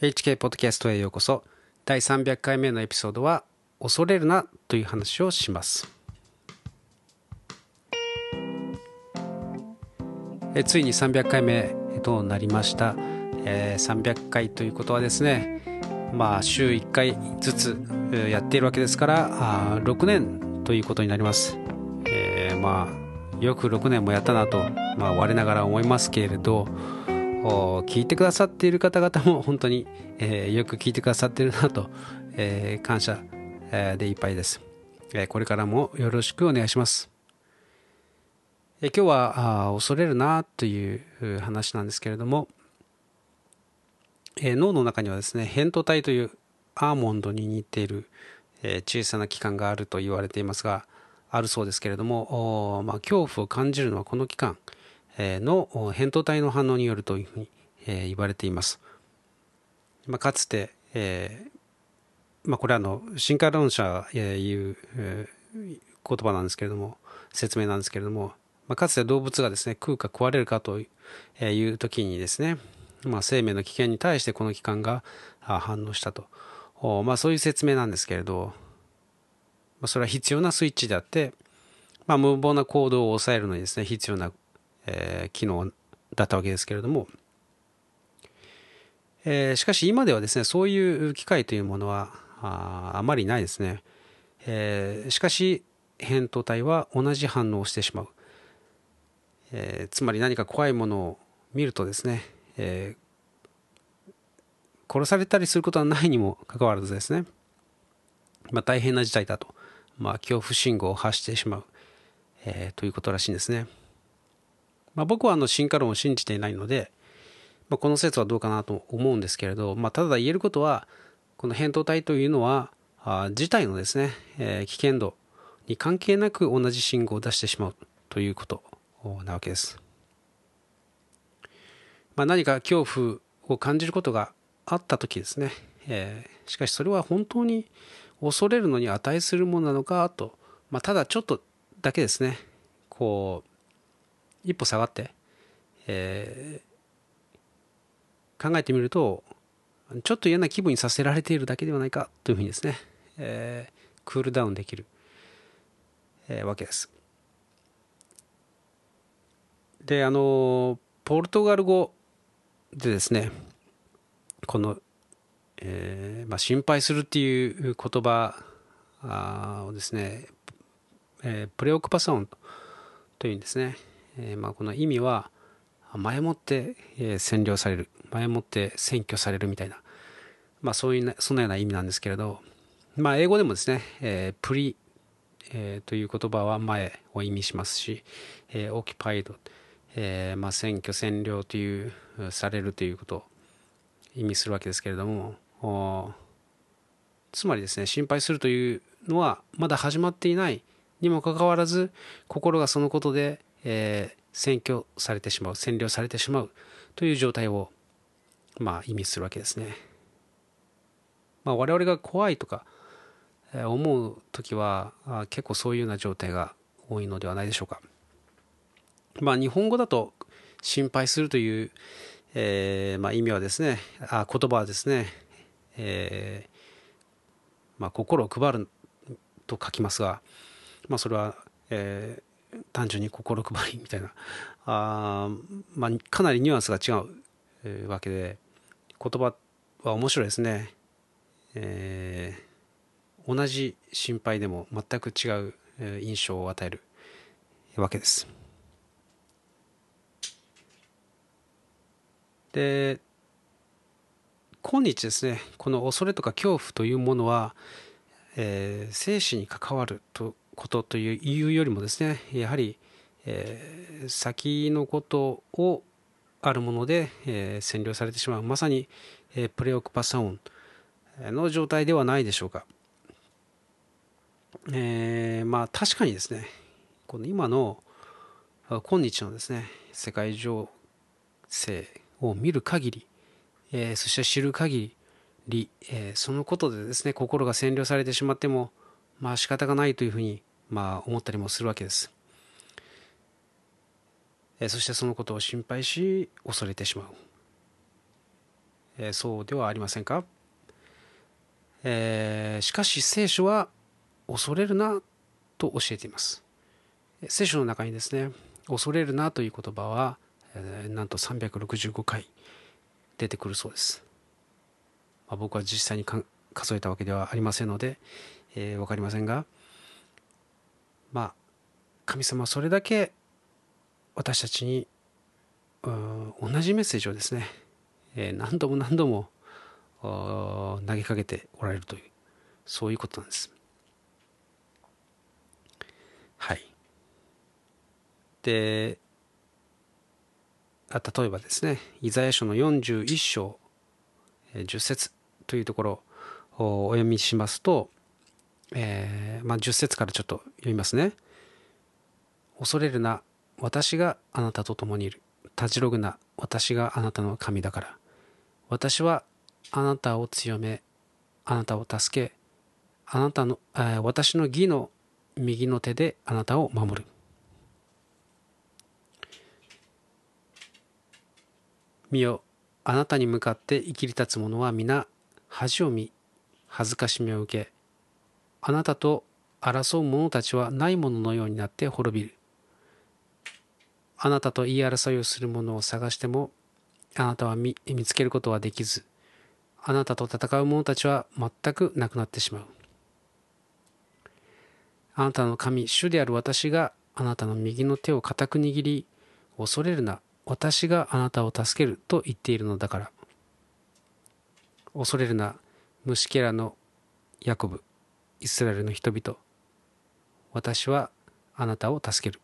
HK ポッドキャストへようこそ。第300回目のエピソードは「恐れるな」という話をします。えついに300回目となりました、えー300回ということはですねまあ週1回ずつやっているわけですからあ6年ということになります、えーまあよく6年もやったなと、まあ、我ながら思いますけれど聞いてくださっている方々も本当に、えーよく聞いてくださっているなと、えー感謝、でいっぱいです、えこれからもよろしくお願いします、え今日は恐れるなという話なんですけれども、え脳の中にはですね扁桃体というアーモンドに似ている、え小さな器官があると言われていますがあるそうですけれども、まあ、恐怖を感じるのはこの器官の扁桃体の反応によるというふうに、言われています。まあ、かつて、えーまあ、これはの進化論者がえー言う、言葉なんですけれども説明なんですけれども、まあ、かつて動物がですね食うか食われるかという時にですね、まあ、生命の危険に対してこの器官が反応したと、まあ、そういう説明なんですけれど、まあ、それは必要なスイッチであって、まあ、無謀な行動を抑えるのにですね必要な、えー機能だったわけですけれども、えーしかし今ではですねそういう機会というものはああまりないですね、えーしかし扁桃体は同じ反応をしてしまう、えーつまり何か怖いものを見るとですね、えー殺されたりすることはないにもかかわらずですね、まあ、大変な事態だと、まあ、恐怖信号を発してしまう、えーということらしいんですね。まあ、僕はあの進化論を信じていないので、まあ、この説はどうかなと思うんですけれど、まあ、ただ言えることはこの扁桃体というのはあ自体のですね、えー危険度に関係なく同じ信号を出してしまうということなわけです。まあ、何か恐怖を感じることがあった時ですね、えーしかしそれは本当に恐れるのに値するものなのかと、まあ、ただちょっとだけですねこう一歩下がって、えー考えてみるとちょっと嫌な気分にさせられているだけではないかというふうにですね、えークールダウンできる、えーわけです。であのポルトガル語でですねこの、えーまあ、心配するっていう言葉あをですね、えープレオクパソンというんですね、えーまあ、この意味は前もって、え占領される前もって占拠されるみたいな、まあ、そういうそんなような意味なんですけれど、まあ、英語でもですね、えープリ、えーという言葉は前を意味しますし、えー、オキパイド、えまあ、占拠占領というされるということを意味するわけですけれどもつまりですね心配するというのはまだ始まっていないにもかかわらず心がそのことで、えー占拠されてしまう占領されてしまうという状態をまあ意味するわけですね。まあ、我々が怖いとかえ思う時は結構そういうような状態が多いのではないでしょうか。まあ日本語だと心配するという、えーまあ、意味はですねあ言葉はですね、えーまあ、心を配ると書きますが、まあ、それは、えー単純に心配りみたいなあ、まあ、かなりニュアンスが違う、わけで言葉は面白いですね。えー同じ心配でも全く違う印象を与えるわけです。で今日ですねこの恐れとか恐怖というものは、えー生死に関わるとことというよりもですねやはり、えー先のことをあるもので、えー占領されてしまうまさに、えープレオクパサオンの状態ではないでしょうか。えーまあ確かにですねこの今の今日のですね世界情勢を見る限り、えーそして知る限り、えーそのことでですね心が占領されてしまってもまあ仕方がないというふうにまあ思ったりもするわけです、えーそしてそのことを心配し恐れてしまう、えー、そうではありませんか、えー、しかし聖書は恐れるなと教えています。聖書の中にですね恐れるなという言葉は、えー、なんと365回出てくるそうです、まあ、僕は実際に数えたわけではありませんので、えー、分かりませんがまあ神様それだけ私たちに同じメッセージをですね、えー、何度も何度も投げかけておられるというそういうことなんです。はい。であ例えばですねイザヤ書の41章10節というところをお読みしますと、えーまあ、10節からちょっと読みますね。恐れるな私があなたと共にいる。たじろぐな私があなたの神だから。私はあなたを強めあなたを助けあなたの、えー、私の義の右の手であなたを守る。見よあなたに向かって生きり立つ者は皆恥を見恥ずかしみを受けあなたと争う者たちはないもののようになって滅びる。あなたと言い争いをする者を探してもあなたは見つけることはできずあなたと戦う者たちは全くなくなってしまう。あなたの神主である私があなたの右の手を固く握り恐れるな。私があなたを助けると言っているのだから。恐れるな。虫けらのヤコブ。イスラエルの人々私はあなたを助ける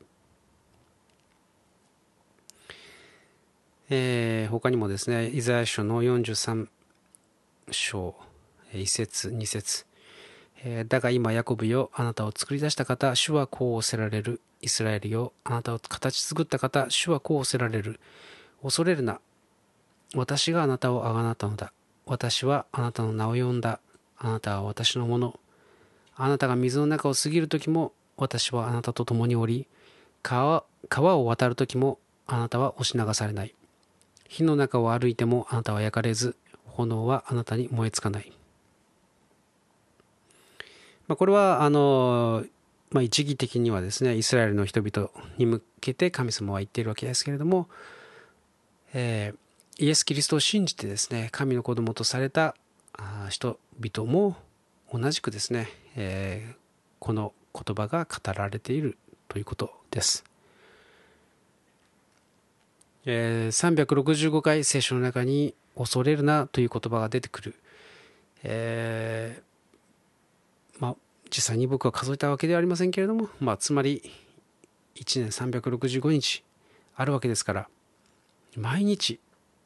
えー、他にもですね、イザヤ書の43章、1節2節えー、だが今、ヤコブよ、あなたを作り出した方、主はこうおせられる。イスラエルよ、あなたを形作った方、主はこうおせられる。恐れるな。私があなたをあがなったのだ。私はあなたの名を呼んだ。あなたは私のもの。あなたが水の中を過ぎる時も、私はあなたと共におり、川川を渡る時も、あなたは押し流されない。火の中を歩いてもあなたは焼かれず、炎はあなたに燃えつかない。まあ、これは、あの、まあ、一義的にはですね、イスラエルの人々に向けて神様は言っているわけですけれども、えー、イエス・キリストを信じてですね、神の子供とされた人々も同じくですね、えー、この言葉が語られているということです。えー、365回聖書の中に恐れるなという言葉が出てくる、えー、まあ実際に僕は数えたわけではありませんけれども、まあ、つまり1年365日あるわけですから毎日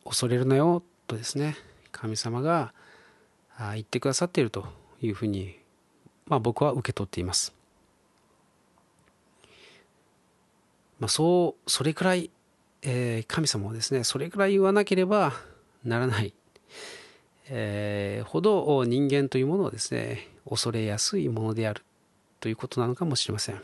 恐れるなよとですね神様が言ってくださっているというふうに、まあ、僕は受け取っています。まあ、そうそれくらいえー、神様はですねそれぐらい言わなければならない、えー、ほど人間というものをですね恐れやすいものであるということなのかもしれません。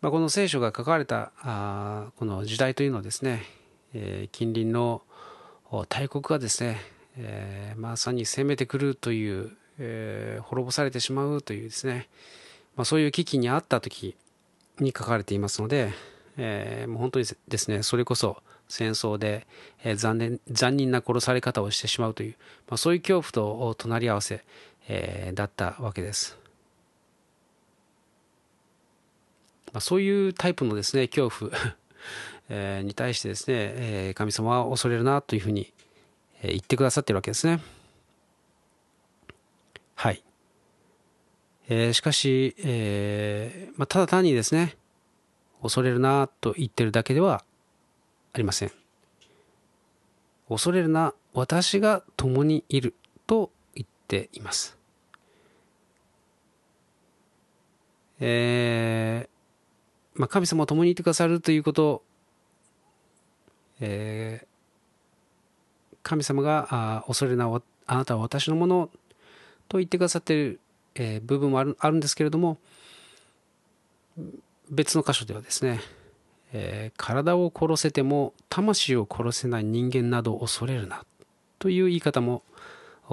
まあ、この聖書が書かれたあこの時代というのはですね、えー、近隣の大国がですね、えー、まさに攻めてくるという、えー、滅ぼされてしまうというですね、まあ、そういう危機にあった時に書かれていますので、えー、もう本当にですねそれこそ戦争で、えー、残念残忍な殺され方をしてしまうという、まあ、そういう恐怖と隣り合わせ、えー、だったわけです。まあ、そういうタイプのですね恐怖、に対してですね、神様は恐れるなというふうに、言ってくださってるわけですね。はい。え、しかし、えま、ただ単にですね、恐れるなと言ってるだけではありません。恐れるな、私が共にいると言っています。えー、まあ、神様を共にいてくださるということ、えー、神様があ恐れなあなたは私のものと言ってくださっているえー、部分もあるあるんですけれども別の箇所ではですね、えー、体を殺せても魂を殺せない人間など恐れるなという言い方も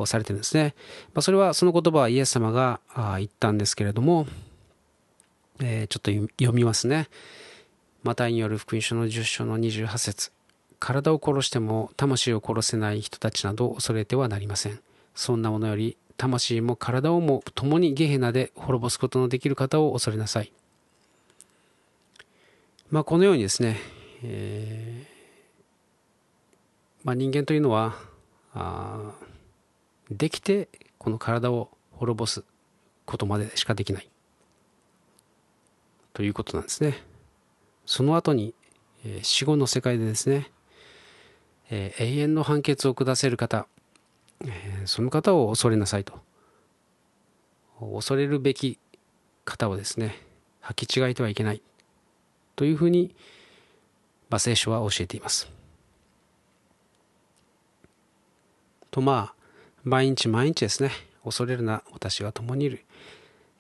されてるんですね。まあ、それはその言葉はイエス様が言ったんですけれども、えー、ちょっと読みますね。マタイによる福音書の10章の28節体を殺しても魂を殺せない人たちなど恐れてはなりません。そんなものより魂も体をも共にゲヘナで滅ぼすことのできる方を恐れなさい。まあ、このようにですね、えー、まあ、人間というのはあできてこの体を滅ぼすことまでしかできないということなんですね。その後に、えー、死後の世界でですね、えー、永遠の判決を下せる方、えー、その方を恐れなさいと。恐れるべき方をですね履き違えてはいけないというふうに、まあ、聖書は教えています。とまあ毎日毎日ですね恐れるな私が共にいる、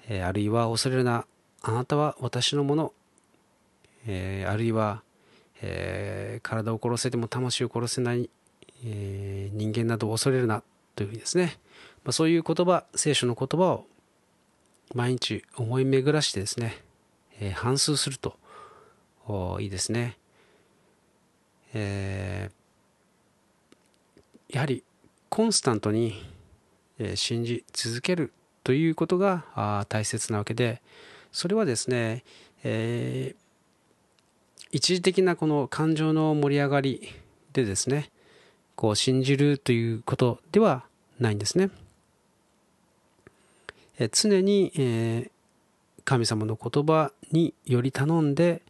えー、あるいは恐れるなあなたは私のもの、えー、あるいは、えー、体を殺せても魂を殺せない、え人間などを恐れるなというふうにですね、まあ、そういう言葉聖書の言葉を毎日思い巡らしてですね、え反数するといいですね。えー、やはりコンスタントに信じ続けるということが大切なわけでそれはですね、えー、一時的なこの感情の盛り上がりでですねこう信じるということではないんですね。え常に、えー、神様の言葉により頼んで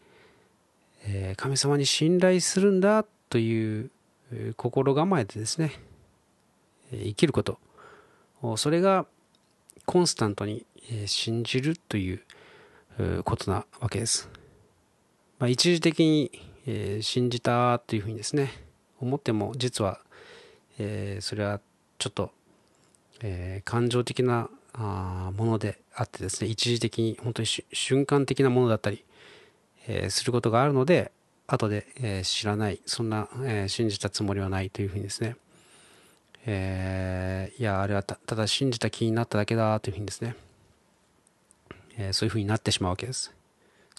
え神様に信頼するんだという心構えでですね生きることそれがコンスタントに信じるということなわけです。まあ、一時的にえ信じたというふうにですね思っても実はえそれはちょっとえ感情的なあものであってですね一時的に本当に瞬間的なものだったりえすることがあるので後で、え知らないそんな、え信じたつもりはないというふうにですね、えいやあれはただ信じた気になっただけだというふうにですね、えそういうふうになってしまうわけです。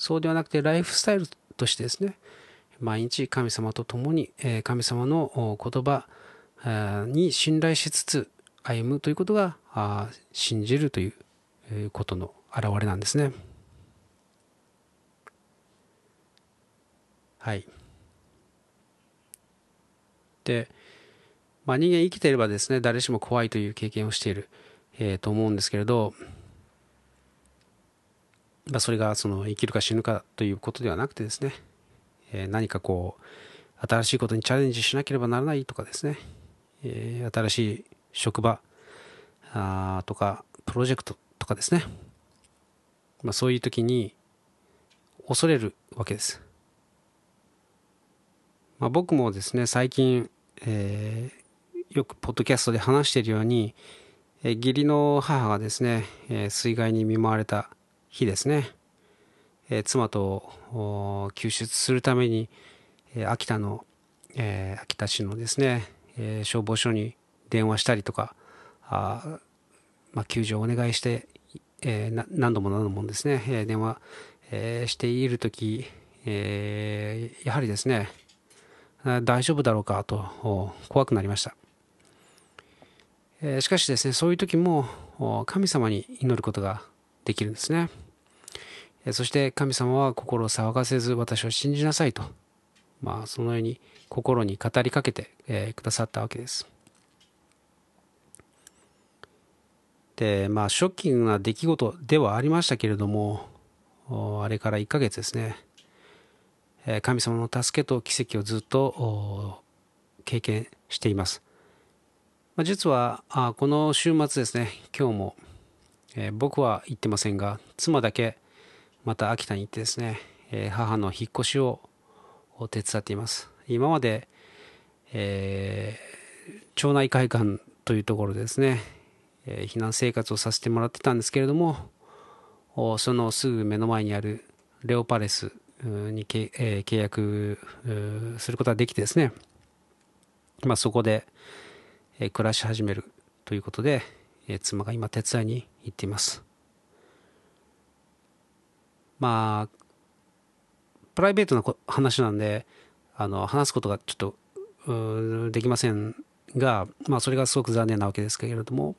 そうではなくてライフスタイルとしてですね毎日神様と共に、神様の言葉に信頼しつつ歩むということが信じるということの表れなんですね。はい。で、まあ、人間生きていればですね誰しも怖いという経験をしている、えー、と思うんですけれど、まあ、それがその生きるか死ぬかということではなくてですね、えー、何かこう新しいことにチャレンジしなければならないとかですね、えー、新しい職場あとかプロジェクトとかですね、まあ、そういう時に恐れるわけです。まあ、僕もですね最近、えー、よくポッドキャストで話しているように、えー、義理の母がですね、えー、水害に見舞われた日ですね、えー、妻と救出するために、えー、秋田の、えー、秋田市のですね、えー、消防署に電話したりとかあ、まあ、救助をお願いして、えー、何度も何度もですね、えー、電話、えー、している時、えー、やはりですね大丈夫だろうかと怖くなりました。しかしですね、そういう時も神様に祈ることができるんですね。そして神様は心を騒がせず私を信じなさいと、まあ、そのように心に語りかけてくださったわけです。で、まあ、ショッキングな出来事ではありましたけれども、あれから1ヶ月ですね、神様の助けと奇跡をずっと経験しています。実はこの週末ですね、今日もえ僕は行ってませんが、妻だけまた秋田に行ってですね、え母の引っ越しを手伝っています。今まで、えー、町内会館というところでですね、え避難生活をさせてもらってたんですけれども、そのすぐ目の前にあるレオパレスにえ契約することができてですね、まあ、そこで暮らし始めるということで妻が今手伝いに行っています。まあプライベートな話なんであの話すことがちょっとできませんが、まあ、それがすごく残念なわけですけれども、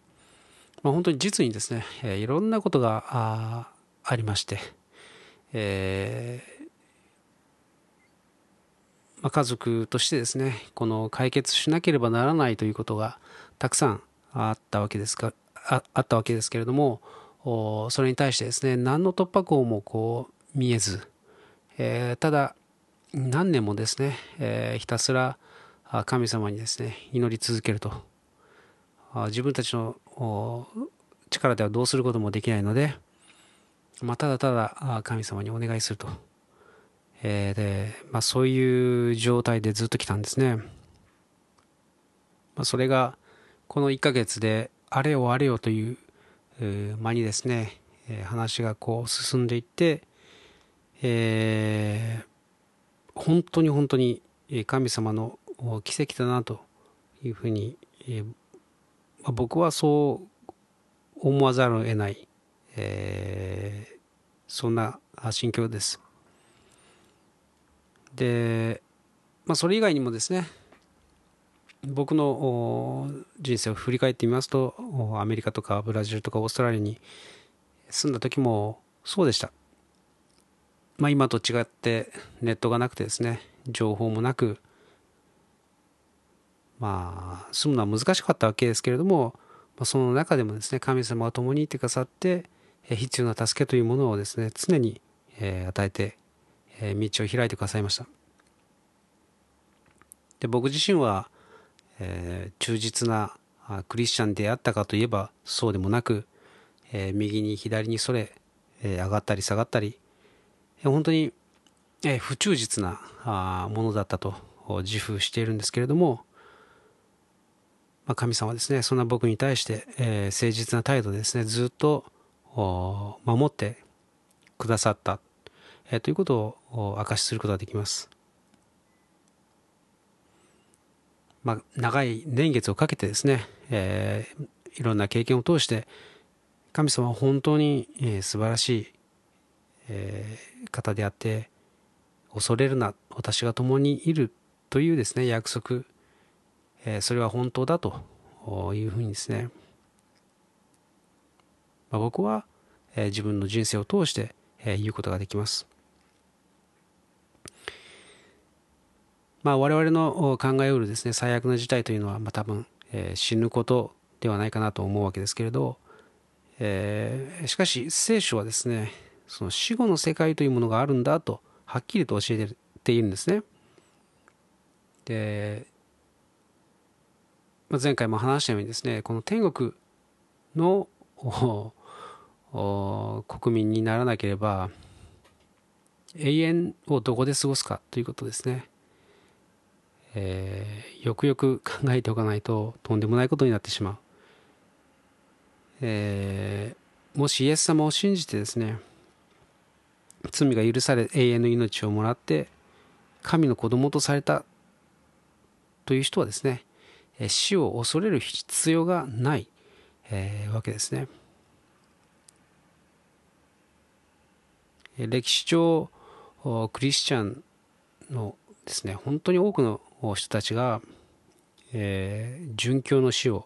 まあ、本当に実にですね、えいろんなことがあありまして、えーまあ、家族としてですねこの解決しなければならないということがたくさんあったわけですかああったわけですけれどもそれに対してですね何の突破口もこう見えず、えー、ただ何年もですね、えー、ひたすら神様にですね祈り続けると。自分たちの力ではどうすることもできないので、まあ、ただただ神様にお願いすると、えー、で、まあ、そういう状態でずっと来たんですね、まあ、それがこの1ヶ月であれよあれよという間にですね話がこう進んでいって、えー、本当に本当に神様の奇跡だなというふうに、えーまあ、僕はそう思わざるを得ない、えー、そんな心境です。で、まあ、それ以外にもですね僕の人生を振り返ってみますとアメリカとかブラジルとかオーストラリアに住んだ時もそうでした。まあ、今と違ってネットがなくてですね情報もなくまあ、住むのは難しかったわけですけれども、まあ、その中でもですね、神様が共にいてくださって、必要な助けというものをですね、常に与えて、道を開いてくださいました。で僕自身は、え、忠実なクリスチャンであったかといえばそうでもなく、え、右に左にそれ、え、上がったり下がったり、え、本当に、え、不忠実なあものだったと自負しているんですけれども、まあ、神様はですねそんな僕に対して、え、誠実な態度でですねずっと守ってくださった、え、ということを証しすることができます。まあ、長い年月をかけてですね、えー、いろんな経験を通して神様は本当に、えー、素晴らしい、えー、方であって恐れるな私が共にいるというですね約束えそれは本当だというふうにですね、まあ、僕は、え自分の人生を通して、え言うことができます。まあ、我々の考えうるですね最悪な事態というのは、まあ、多分、えー、死ぬことではないかなと思うわけですけれど、えー、しかし聖書はですねその死後の世界というものがあるんだとはっきりと教えているんですね。でま前回も話したようにですねこの天国の国民にならなければ永遠をどこで過ごすかということですね、えー、よくよく考えておかないととんでもないことになってしまう、えー、もしイエス様を信じてですね罪が許され永遠の命をもらって神の子供とされたという人はですね死を恐れる必要がない、えー、わけですね。歴史上クリスチャンのですね本当に多くの人たちが、えー、殉教の死を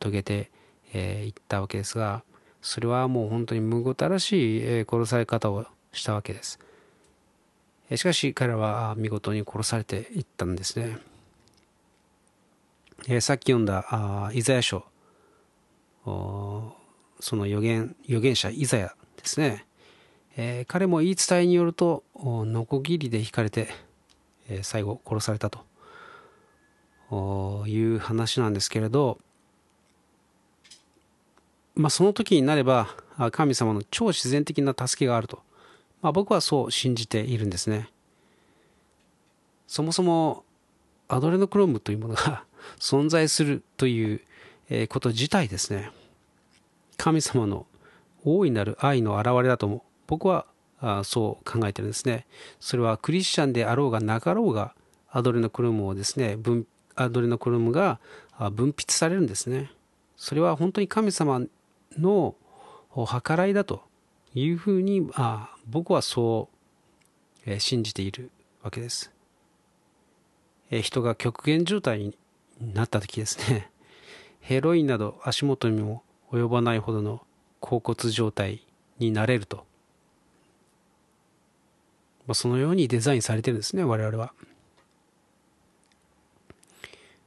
遂げてい、えー、ったわけですがそれはもう本当にむごたらしい、えー、殺され方をしたわけです。しかし彼らは見事に殺されていったんですね。えー、さっき読んだあイザヤ書その預言預言者イザヤですね、えー、彼も言い伝えによるとノコギリで引かれて、え、最後殺されたと。いう話なんですけれどまあその時になれば神様の超自然的な助けがあると、まあ、僕はそう信じているんですね。そもそもアドレノクロームというものが 存在するということ自体ですね。神様の大いなる愛の表れだと僕はあそう考えてるんですね。それはクリスチャンであろうがなかろうがアドレノクロムをですね分アドレノクロムが分泌されるんですね。それは本当に神様の計らいだというふうにあ僕はそう、え信じているわけです。え人が極限状態になった時ですね ヘロインなど足元にも及ばないほどの甲骨状態になれると、まあ、そのようにデザインされてるんですね我々は。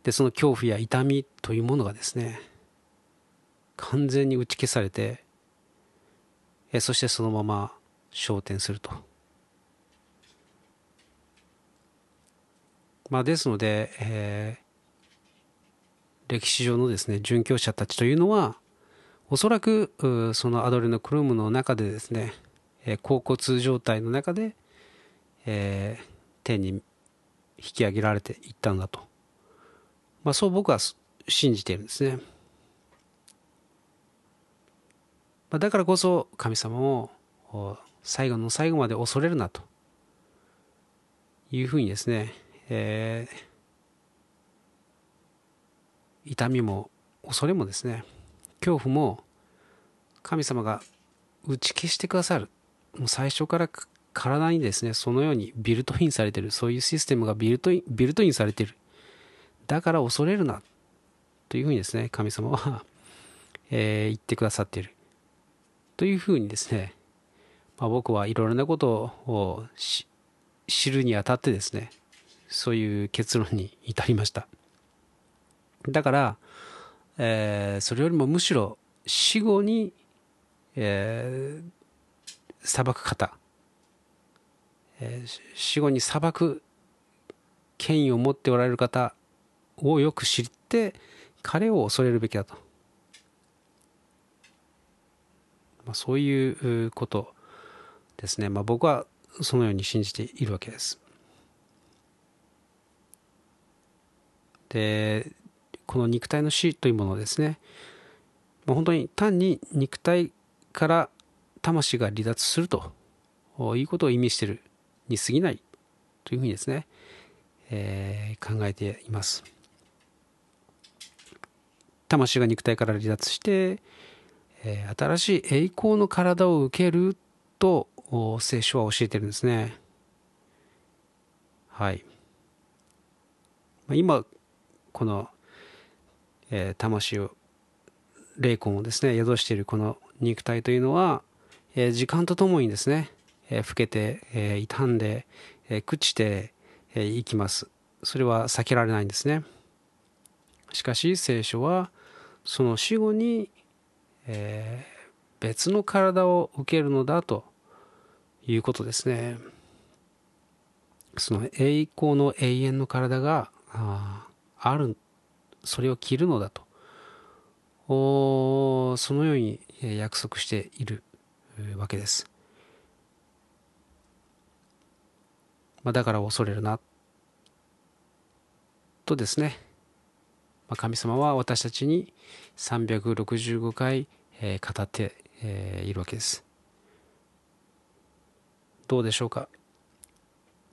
でその恐怖や痛みというものがですね完全に打ち消されてえそしてそのまま昇天すると。まあ、ですので、えー、歴史上のですね殉教者たちというのはおそらくそのアドレノクロームの中でですね、えー、甲骨状態の中で、えー、天に引き上げられていったんだと、まあ、そう僕は信じているんですね。まあ、だからこそ神様を最後の最後まで恐れるなというふうにですね、えー、痛みも恐れもですね恐怖も神様が打ち消してくださるもう最初から体にですねそのようにビルトインされてる。そういうシステムがビルトインビルトインされてる。だから恐れるな。というふうにですね神様は、えー、言ってくださっている。というふうにですね、まあ、僕はいろいろなことを知るにあたってですねそういう結論に至りました。だから、えー、それよりもむしろ死後に、えー、裁く方、え、死後に裁く権威を持っておられる方をよく知って彼を恐れるべきだと。まあ、そういうことですね、まあ、僕はそのように信じているわけです。でこの肉体の死というものですね、まあ、本当に単に肉体から魂が離脱するということを意味しているに過ぎないというふうにですね、えー、考えています。魂が肉体から離脱して、えー、新しい栄光の体を受けると聖書は教えてるんですね。はい。今、この、えー、魂を、霊魂をですね、宿しているこの肉体というのは、えー、時間とともにですね、え、老けて、え、傷んで、え、朽ちてい、えー、きます。それは避けられないんですね。しかし聖書はその死後にえー、別の体を受けるのだということですね。その栄光の永遠の体があある、それを着るのだと。おそのように約束しているわけです。まあ、だから恐れるな。とですね、まあ、神様は私たちに365回、えー、語って、えー、いるわけです。どうでしょうか？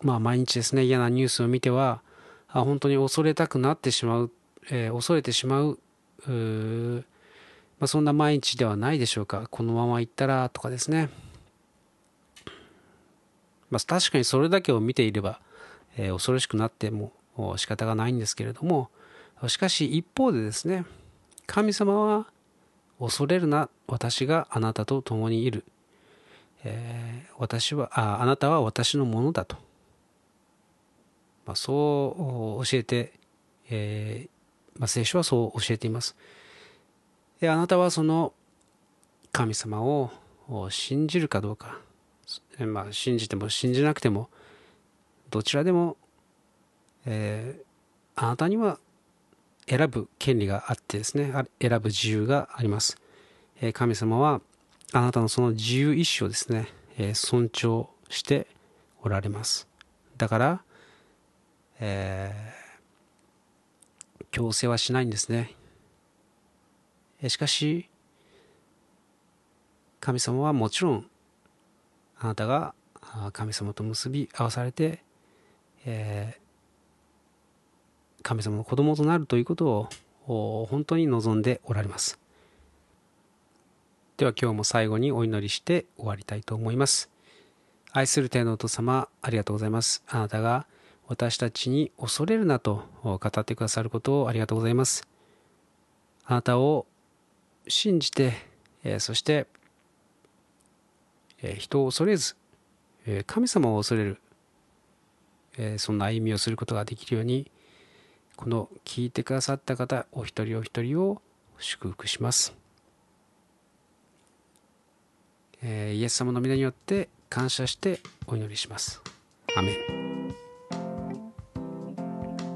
まあ毎日ですね嫌なニュースを見てはあ本当に恐れたくなってしまう、えー、恐れてしまう、まあ、そんな毎日ではないでしょうか？このまま行ったらとかですね、まあ、確かにそれだけを見ていれば、えー、恐ろしくなっても仕方がないんですけれどもしかし一方でですね神様は恐れるな私があなたと共にいる、えー、私はああなたは私のものだと、まあ、そう教えて、えーまあ、聖書はそう教えています。であなたはその神様を信じるかどうか、まあ、信じても信じなくてもどちらでも、えー、あなたには選ぶ権利があってですね、選ぶ自由があります。え神様はあなたのその自由意志をですねえ、尊重しておられます。だから、えー、強制はしないんですね。えしかし、神様はもちろん、あなたが神様と結び合わされて、えー、神様の子供となるということを本当に望んでおられます。では今日も最後にお祈りして終わりたいと思います。愛する天のお父様、ありがとうございます。あなたが私たちに恐れるなと語ってくださることをありがとうございます。あなたを信じてえ、そして人を恐れず、神様を恐れる、そんな歩みをすることができるように、この聞いてくださった方、お一人お一人を祝福します。イエス様の皆によって感謝してお祈りします。アメン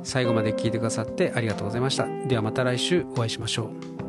最後まで聞いてくださってありがとうございました。ではまた来週お会いしましょう。